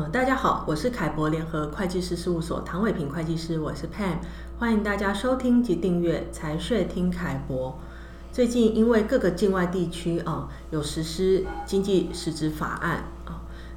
嗯，大家好，我是凯博联合会计师事务所唐伟平会计师，我是 Pam，欢迎大家收听及订阅财税听凯博。最近因为各个境外地区啊、有实施经济实质法案、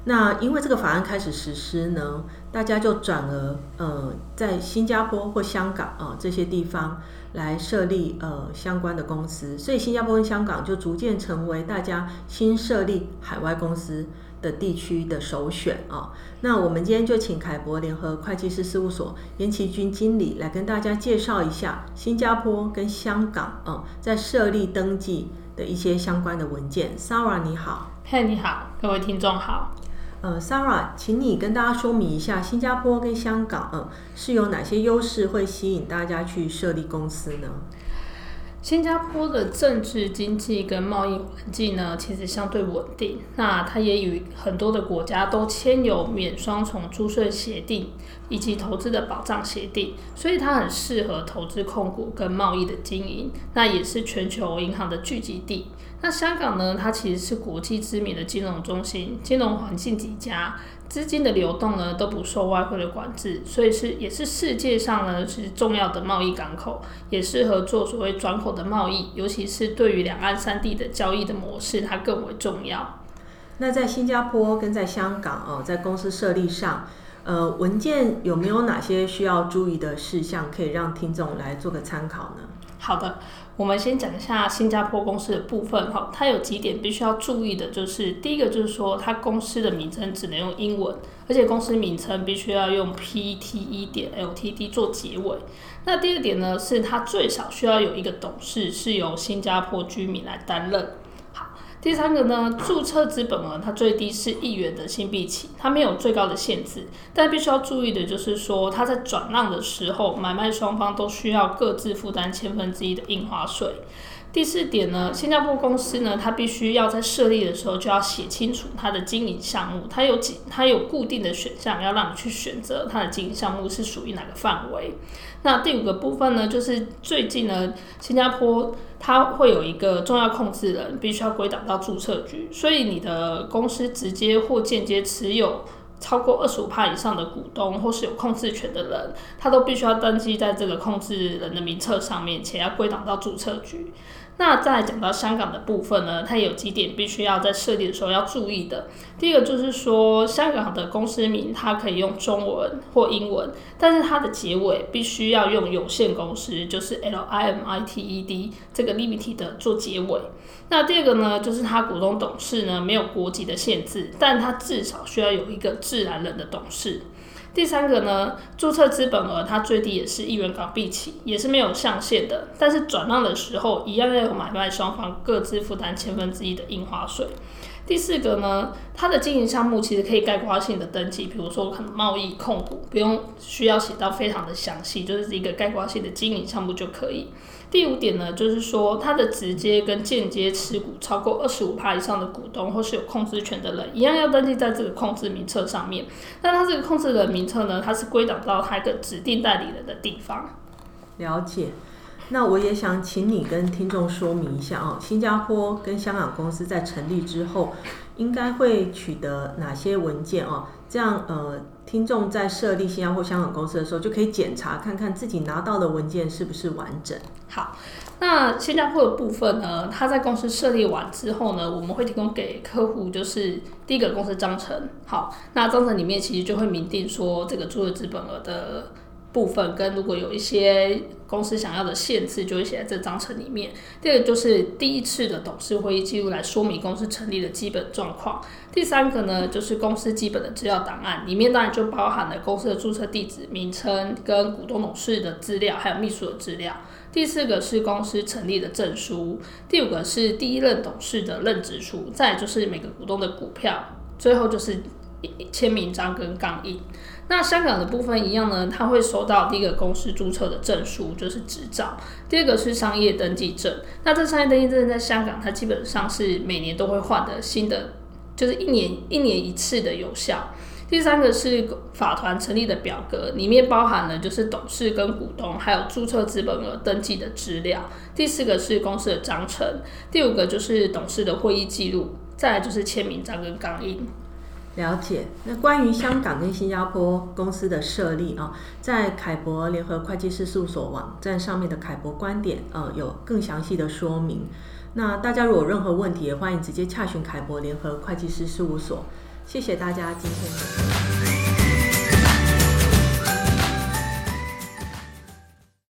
那因为这个法案开始实施呢，大家就转而呃在新加坡或香港啊、呃、这些地方来设立呃相关的公司，所以新加坡跟香港就逐渐成为大家新设立海外公司的地区的首选啊，那我们今天就请凯博联合会计师事务所严其君经理来跟大家介绍一下新加坡跟香港啊，在设立登记的一些相关的文件。Sarah 你好，嘿你好，各位听众好。呃，Sarah，请你跟大家说明一下新加坡跟香港嗯是有哪些优势会吸引大家去设立公司呢？新加坡的政治、经济跟贸易环境呢，其实相对稳定。那它也与很多的国家都签有免双重租税协定以及投资的保障协定，所以它很适合投资控股跟贸易的经营。那也是全球银行的聚集地。那香港呢，它其实是国际知名的金融中心，金融环境极佳。资金的流动呢，都不受外汇的管制，所以是也是世界上呢是重要的贸易港口，也适合做所谓转口的贸易，尤其是对于两岸三地的交易的模式，它更为重要。那在新加坡跟在香港哦，在公司设立上，呃，文件有没有哪些需要注意的事项，可以让听众来做个参考呢？好的，我们先讲一下新加坡公司的部分哈，它有几点必须要注意的，就是第一个就是说，它公司的名称只能用英文，而且公司名称必须要用 PTE 点 LTD 做结尾。那第二点呢，是它最少需要有一个董事是由新加坡居民来担任。第三个呢，注册资本额它最低是一元的新币起，它没有最高的限制，但必须要注意的就是说，它在转让的时候，买卖双方都需要各自负担千分之一的印花税。第四点呢，新加坡公司呢，它必须要在设立的时候就要写清楚它的经营项目，它有几，它有固定的选项要让你去选择它的经营项目是属于哪个范围。那第五个部分呢，就是最近呢，新加坡它会有一个重要控制人，必须要归档到注册局，所以你的公司直接或间接持有超过二十五趴以上的股东或是有控制权的人，他都必须要登记在这个控制人的名册上面，且要归档到注册局。那再讲到香港的部分呢，它有几点必须要在设立的时候要注意的。第一个就是说，香港的公司名它可以用中文或英文，但是它的结尾必须要用有限公司，就是 L I M I T E D 这个 limited 做结尾。那第二个呢，就是它股东董事呢没有国籍的限制，但它至少需要有一个自然人的董事。第三个呢，注册资本额它最低也是一元港币起，也是没有上限的。但是转让的时候，一样要有买卖双方各自负担千分之一的印花税。第四个呢，它的经营项目其实可以概括性的登记，比如说可能贸易控股，不用需要写到非常的详细，就是一个概括性的经营项目就可以。第五点呢，就是说它的直接跟间接持股超过二十五趴以上的股东或是有控制权的人，一样要登记在这个控制名册上面。那它这个控制的名册呢，它是归档到它一个指定代理人的地方。了解。那我也想请你跟听众说明一下哦，新加坡跟香港公司在成立之后，应该会取得哪些文件哦？这样呃，听众在设立新加坡、香港公司的时候，就可以检查看看自己拿到的文件是不是完整。好，那新加坡的部分呢，它在公司设立完之后呢，我们会提供给客户，就是第一个公司章程。好，那章程里面其实就会明定说这个注册资本额的。部分跟如果有一些公司想要的限制，就会写在这章程里面。第二个就是第一次的董事会议记录来说明公司成立的基本状况。第三个呢，就是公司基本的资料档案，里面当然就包含了公司的注册地址、名称跟股东董事的资料，还有秘书的资料。第四个是公司成立的证书。第五个是第一任董事的任职书。再就是每个股东的股票。最后就是签名章跟钢印。那香港的部分一样呢，他会收到第一个公司注册的证书，就是执照；第二个是商业登记证。那这商业登记证在香港，它基本上是每年都会换的新的，就是一年一年一次的有效。第三个是法团成立的表格，里面包含了就是董事跟股东，还有注册资本额登记的资料。第四个是公司的章程，第五个就是董事的会议记录，再来就是签名章跟钢印。了解。那关于香港跟新加坡公司的设立啊，在凯博联合会计师事务所网站上面的凯博观点，呃，有更详细的说明。那大家如果有任何问题，也欢迎直接洽询凯博联合会计师事务所。谢谢大家今天的。